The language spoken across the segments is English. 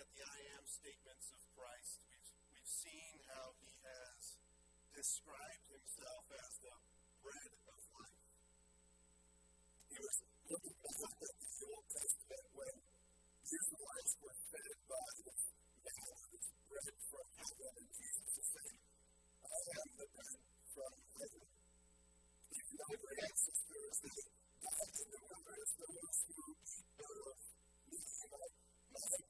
at the I am statements of Christ, we've, we've seen how he has described himself as the bread of life. He was looking back at the Old Testament when the Israelites were fed by this bread from heaven, and Jesus is saying, I am the bread from heaven. Even their ancestors, they died in the wilderness, those who eat thereof, me, my, my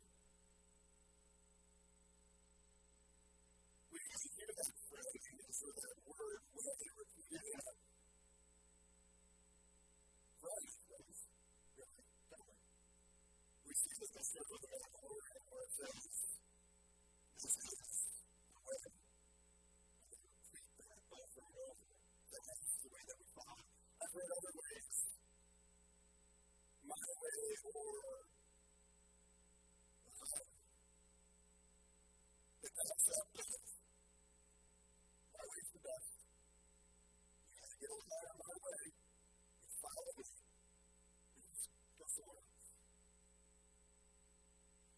go forward.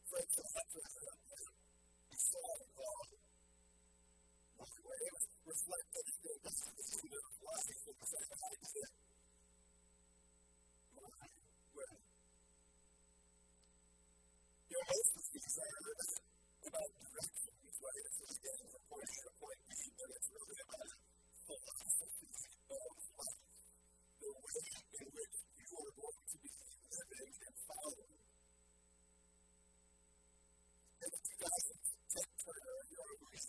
Frank Sinatra had a song called My Way. The of life. Way. You about directions, right? It's just getting from point A to point B, but it's really about philosophy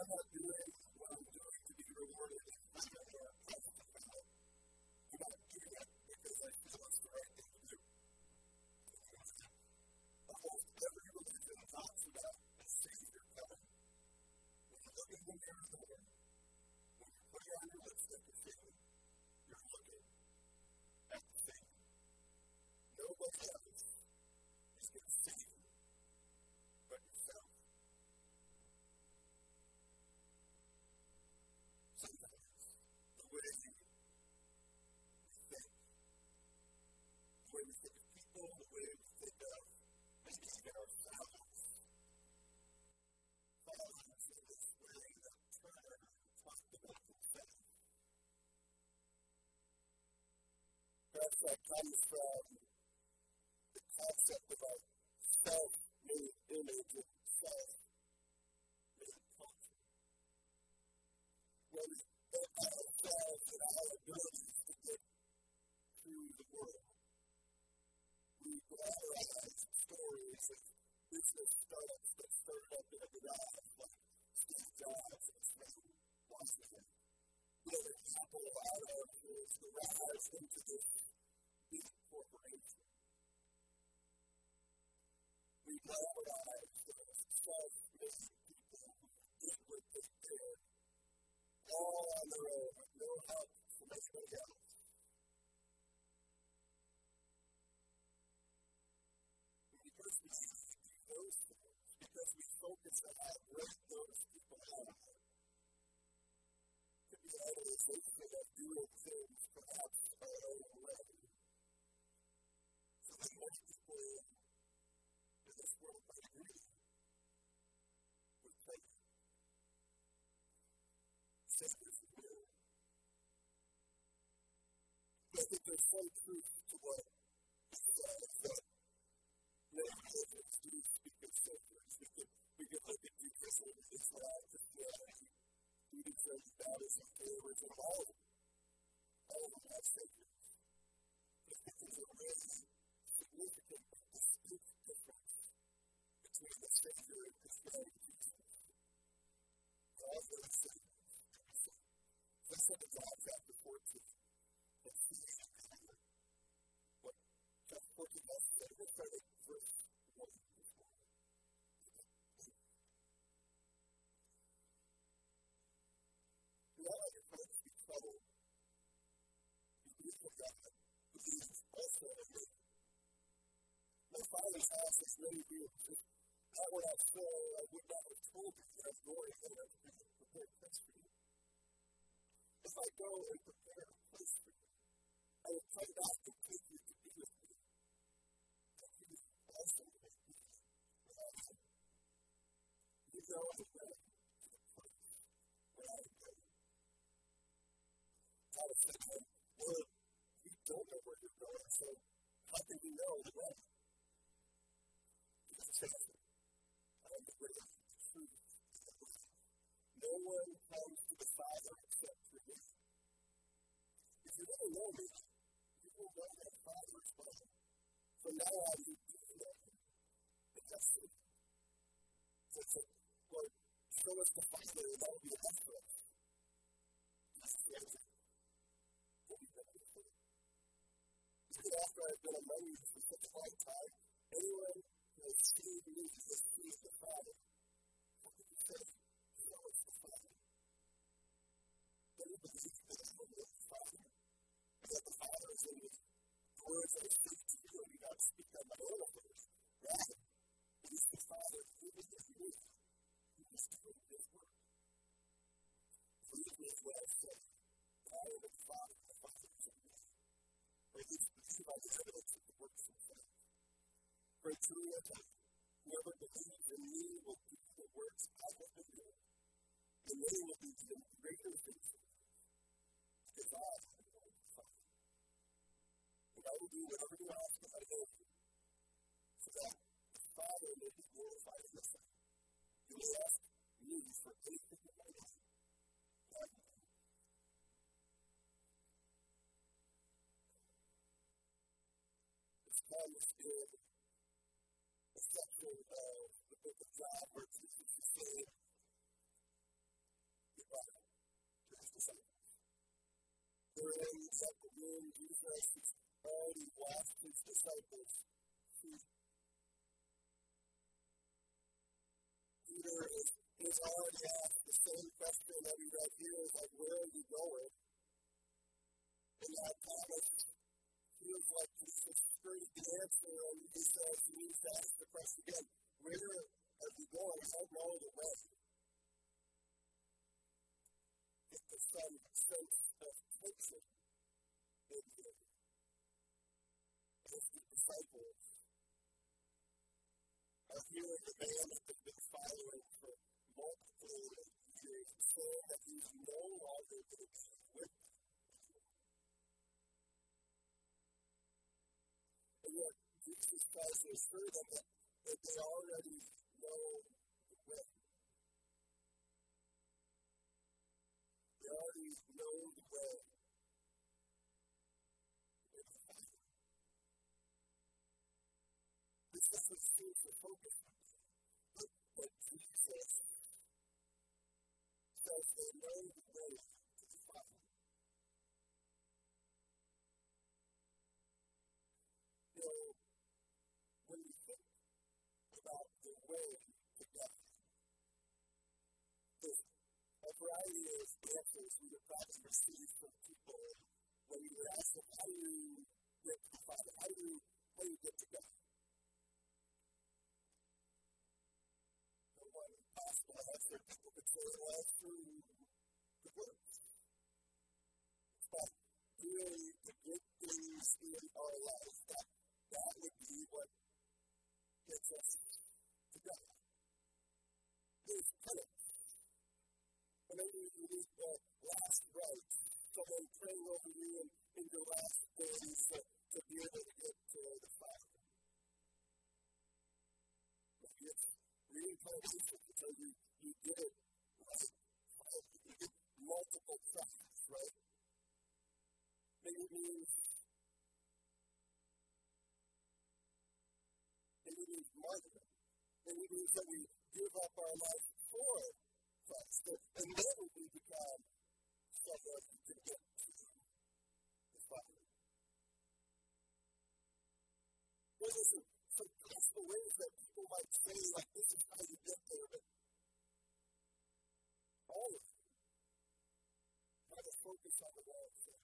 I'm not doing what I'm doing to be rewarded. I'm not doing it because I feel it's the right thing to do. Almost every religion talks about a Savior coming. When you look in the mirror, though, when you're putting on your lipstick and shaving, you're looking at the Savior. Nobody else is going to save you but yourself. Sometimes the way we think, the way we think of people, the way we think of maybe even ourselves, follows in this way that Turner talked about himself. That comes from the concept of our self-made image and self-made culture. When we look ourselves and our abilities to get through the world, we glamorize stories of business startups that started up in a garage jobs and spend lots of them. You know, the couple out of the rise into this They did all on no help. Because we those because we focus on those people to be things our own way. So in this world might agree with Satan. Saviors of will. Think there's some truth to what he says Is many rooms. If that were not so, I would not have told you that I'm going there to prepare a place for you. If I go and prepare a place for you, I will come back and take you to be with me. That you also be where I. You know I'm to where I am going. Thomas said to Well, you don't know where you're going, so how can you know the? Am the the truth, the. No one comes to the Father except through me. If you really know me, you will know my Father as well. From now on, you do know him. And that's. So, so Lord, show us the Father, and that will be enough for us. What do you know me for? Even after I've been among you for such whoever believes in me will do the works I have been doing, and they will do even greater things because I am going to Father. And I will do whatever you ask in my name, so that the Father may be glorified in the Son. You may ask me for anything in my name, will. This time is a section of the book of John where Jesus is saying goodbye to his disciples. They're in the room. Jesus has already washed his disciples'. Peter is, is already asked the same question that we read here is like, where are you going? And now Thomas feels like he's just straight the answer, and he says, he needs to ask the question again, where are you going? Don't know the way. Get the some sense of tension in him. As the disciples are hearing the man that they've been following for multiple years saying that he's no longer going to be with them. And yet, Jesus tries to assure them that, they already know the way. They already know the way. The This is what seems to focus on. But, but Jesus because they know the way to the Father. You know, when you think about the way to God, there's a variety of answers we would probably receive from people when you would ask them, how do you get to the Father? How do you, how do you get to God? one possible answer people could say, well, through the works. About doing the good things in our life. That, that would be what gets us to God. There's penance. And then you need the last rites, someone praying over you in, in your last days to, to be able to get to the Father. Maybe it's reincarnation until you, you get it right. You get multiple tries, right? Maybe it means maybe it means martyrdom. Maybe it means that we give up our life for Christ. And then we become someone who can get to the Father. There's some, some possible ways that people might say, like, this is how you get there, but all of them have a focus on the wrong thing.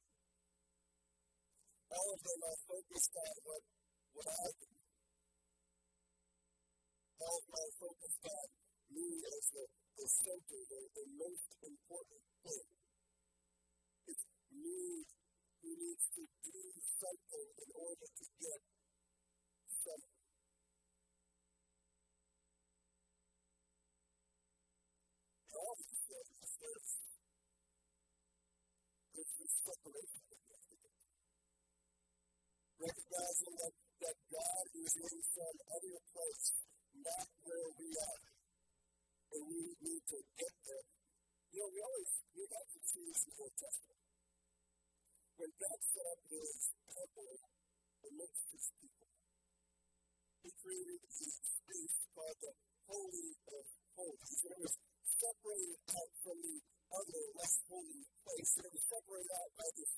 All of them are focused on what, what I do. All of them are focused on me as the, the center, the, most important thing. It's me who needs to do something in order to get something. Recognizing that, that God is in some other place, not where we are. And we need to get there. You know, we always, we have to this the Old Testament. When God set up his temple amidst his people, he created this space called the Holy of Holies. And it was separated out from the other less holy place. And it was separated out by this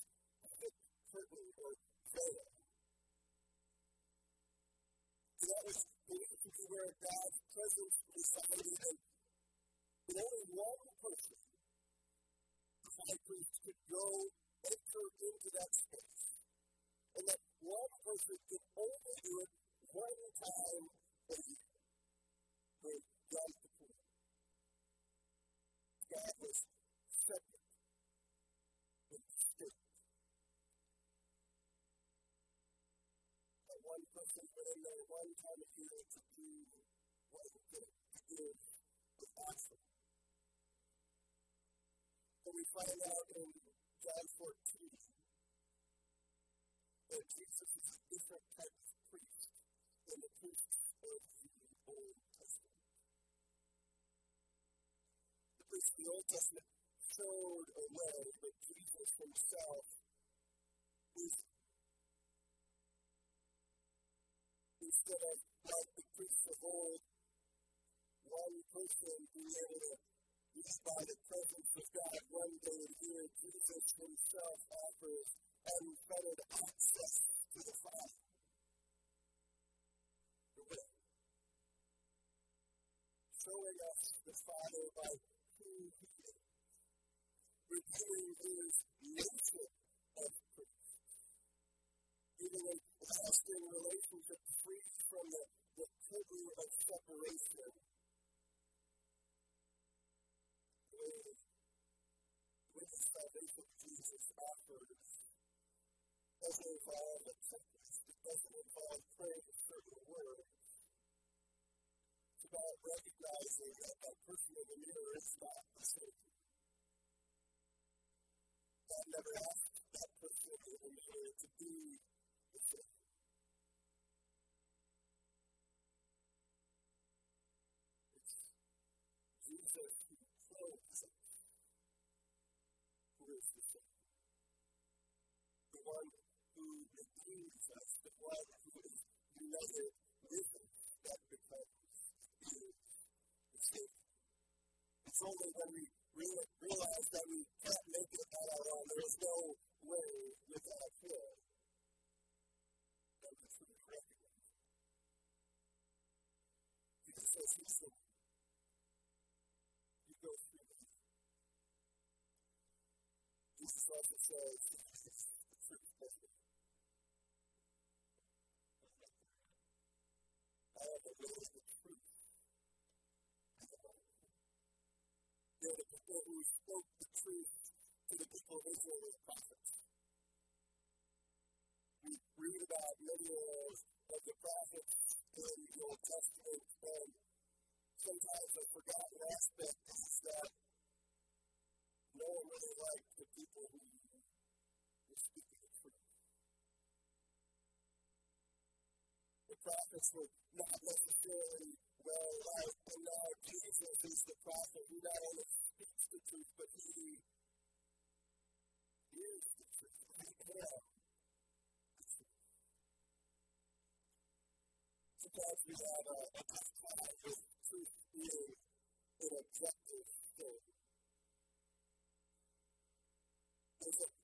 thick curtain or veil. And that was believed to be where God's presence resided. And, only one person, the high priest, could go enter into that space. And that one person could only do it one time a year. For Yom Kippur. God was separate and distinct. That one person went in there one time a year to do one thing, to give an offering. And we find out in John 14 that Jesus is a different type of priest than the priests of the Old Testament. The priests of the Old Testament showed a way, but Jesus himself is instead of like the priests of old, one person being able to live by the presence of God one day year, Jesus himself offers unfettered access to the Father. The. Showing us the Father by who he is. Revealing his nature of. Giving a lasting relationship free from the, the of separation. With, with the salvation Jesus offers doesn't involve a checklist. It doesn't involve praying a certain word. It's about recognizing that that person in the mirror is not the Savior. God never asked that person in the mirror to be the Savior. Redeems us, the one who is united with us, that becomes the. It's only when we realize that we can't make it on our own. There is no way without Him that we truly recognize. It says the You go through me. Jesus also says, the truth doesn't. Am the way, the truth, They're the people who spoke the truth to the people of Israel as prophets. We read about many of the prophets in the Old Testament, and sometimes a forgotten aspect is that no one really liked the people who Prophets were not necessarily well liked, and now Jesus is the prophet who not only speaks the truth, but he is the truth. I am. Sometimes we have a, a tough time with truth being an objective thing. There's a,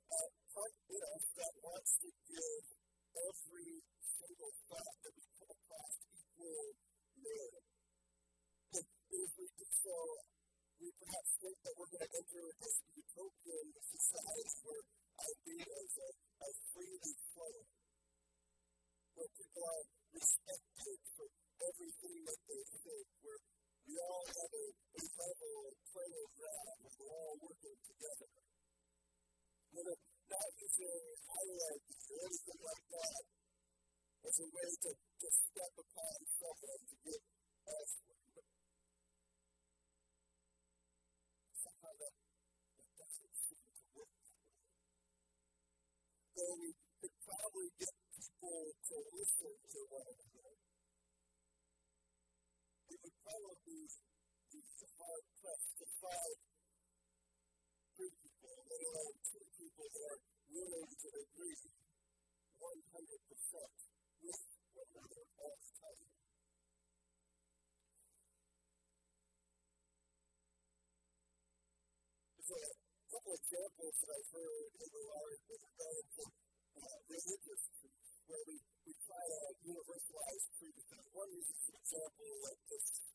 it would probably be hard pressed find three people, let alone two people that are willing to agree 100% with one another all the time. There's a couple examples that I've heard in the Lord with regard to uh, religious where we, we try to universalize truth. One uses an example like this.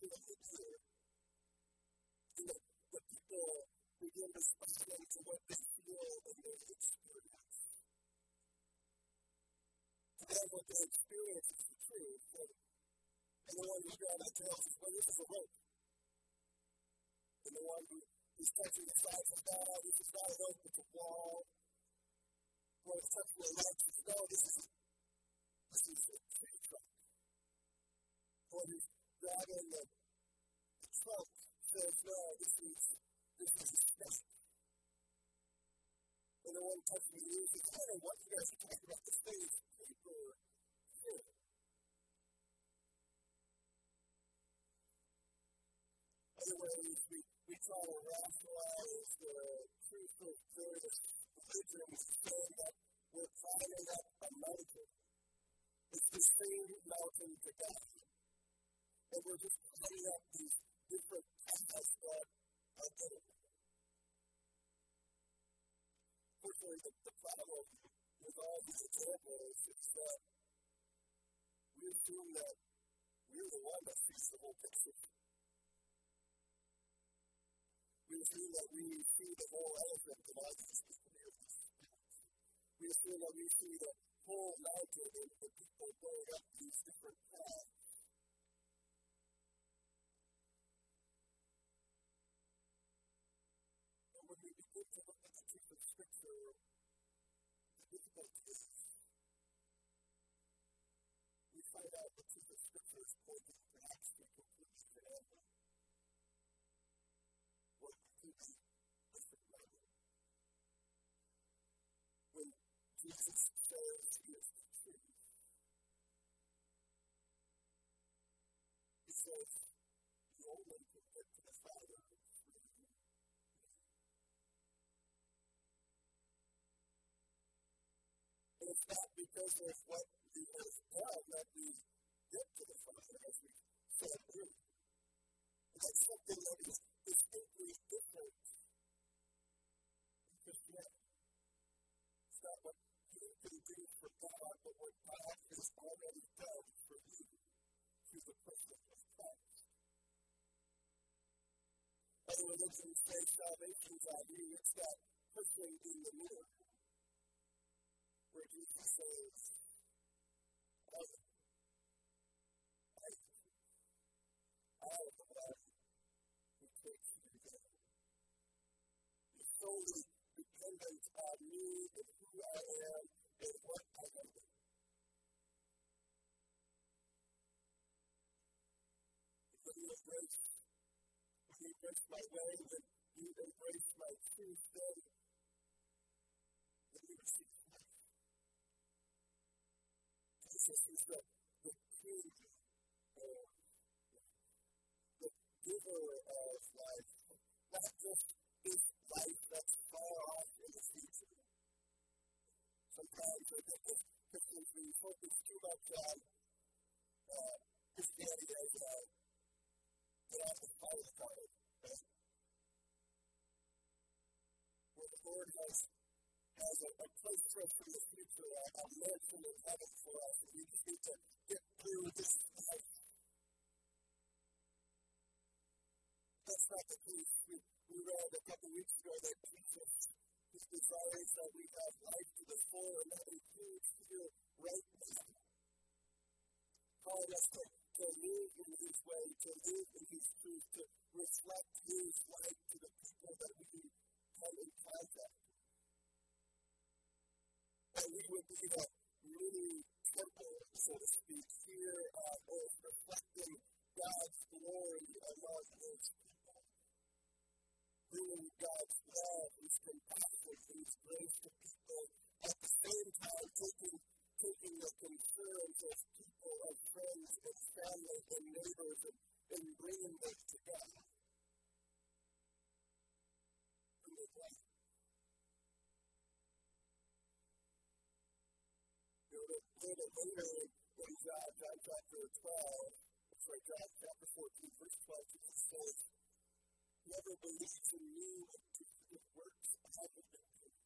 here of the ear. And the, people begin responding to what they feel and their experience. And then what they experience is the truth. And, the one who's grabbing the tail says, well, this is a rope. And the one who is touching the side says, no, this is not a rope, it's a wall. One who's touching the legs no, this is this is a tree trunk. The one who's grabbing the, the trunk says, no, this is this is snake. And the one touching the ear says, I don't know what you guys are talking about. This thing is paper thin. Other ways, we, we try to rationalize the truth of various religions, saying that we're climbing up a mountain. It's the same mountain to God. And we're just climbing up these different paths that are getting Fortunately, the, the problem with all these examples is that we assume that we're the one that sees the whole picture. We assume that we see the whole elephant in all these here. We assume that we see the whole mountain and the people going up these different paths. It's not because of what you have done that we get to the Father, as we said earlier. That's something that is distinctly different in Christianity. It's not what you can do for God, but what God has already done for you through the person of Christ. Other religions say salvation's on you. It's that person in the mirror where Jesus says, I. I am. I am the one who takes you solely dependent on me and who I am and what I am. When you embrace, you embrace my way, you embrace my truth, then, then you receive life. Jesus is the, the king of the giver of life, not just this life that's far off in the future. Sometimes I think as Christians we focus too much on uh, Christianity as a get out the fire card, right? Where the Lord has has a, a place for us in the future, a, a mansion in heaven for us, and we just need to get through this life. That's not the case. We, we read a couple weeks ago that Jesus, his desire is that we have life to the full, and that includes here right now. Calling us to, to live in his way, to live in his truth, to reflect his light to the people that we come in contact. That we would be a mini temple, so to speak, here on earth, reflecting God's glory among his people. Bringing God's love, his compassion, his grace to people, at the same time taking, taking the concerns of people, of friends, and family, and neighbors, and, and bringing them together. Bringing light. Little later in John, John chapter 12, sorry, John chapter 14, verse 12, Jesus says, Whoever believes in me will do the works I have been doing.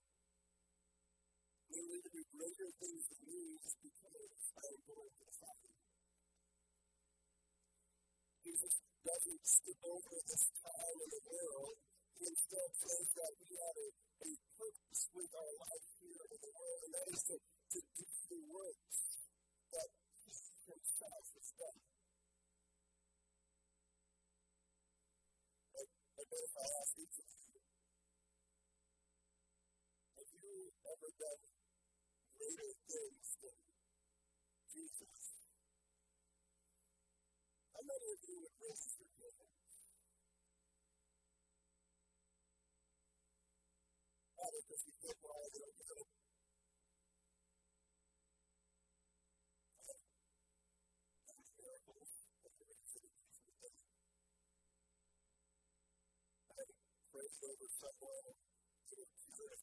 They will do greater things than me because I am going to the Father. Jesus doesn't skip over this time in the world. Done greater things than Jesus? How many of you would raise your hand? Probably because you think, well, I don't do it. Miracles, but there is a reason to do it. I prayed over someone who was cured of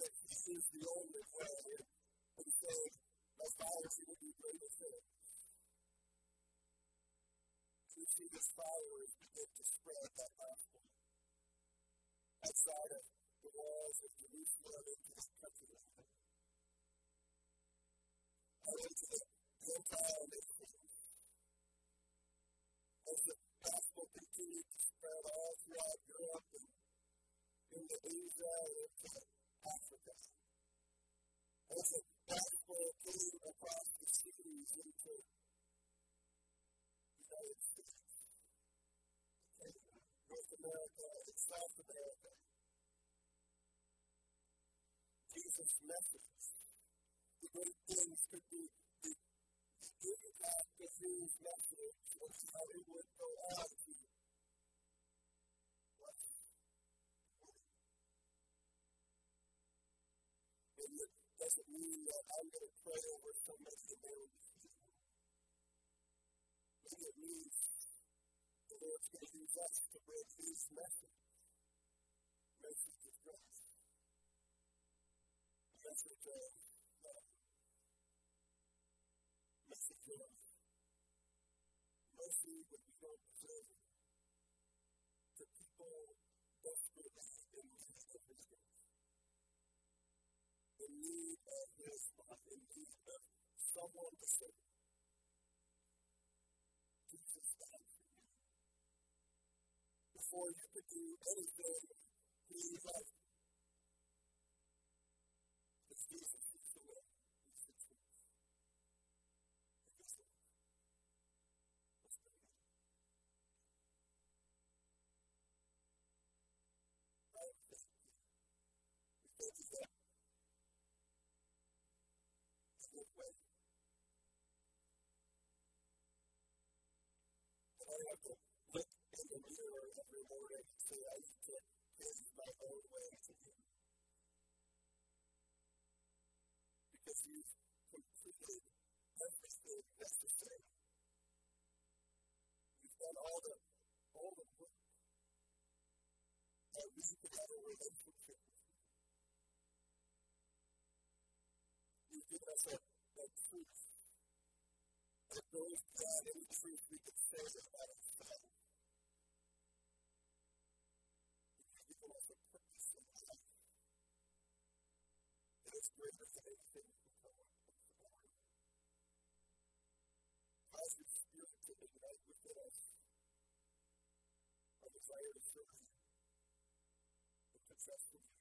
that He is the only way, and saying, My followers will do greater things. We see His followers begin to spread that gospel outside of the walls of Jerusalem into the countryside. And into the Gentile nations. As the gospel continued to spread all throughout Europe and into Asia and into Africa. As a gospel came across the seas into the United States, North America and South America, Jesus' message, the great things could be the impact of his message was how it would go out doesn't mean that I'm going to pray over somebody and they will be healed. Maybe it means the Lord's going to use us to bring his message, message of grace, message of love, message of mercy when we don't deserve it, to people desperately in need of his grace in need of love, in need of someone to serve. Jesus died for you. Before you could do anything, he loved you. Because Jesus is the way, he's the truth. And he's the life. Let's pray together. Lord, thank you. We thank you that good way. I have to look in the mirror every morning and say, I need to pave my own way to Him. Because you've completed everything necessary. You've done all the all the work that we could have a relationship with you. You've given us a, a truth that goes beyond any truth we could say a life that is greater than anything we can. Cause your spirit to ignite within us our desire to serve you and to trust in you.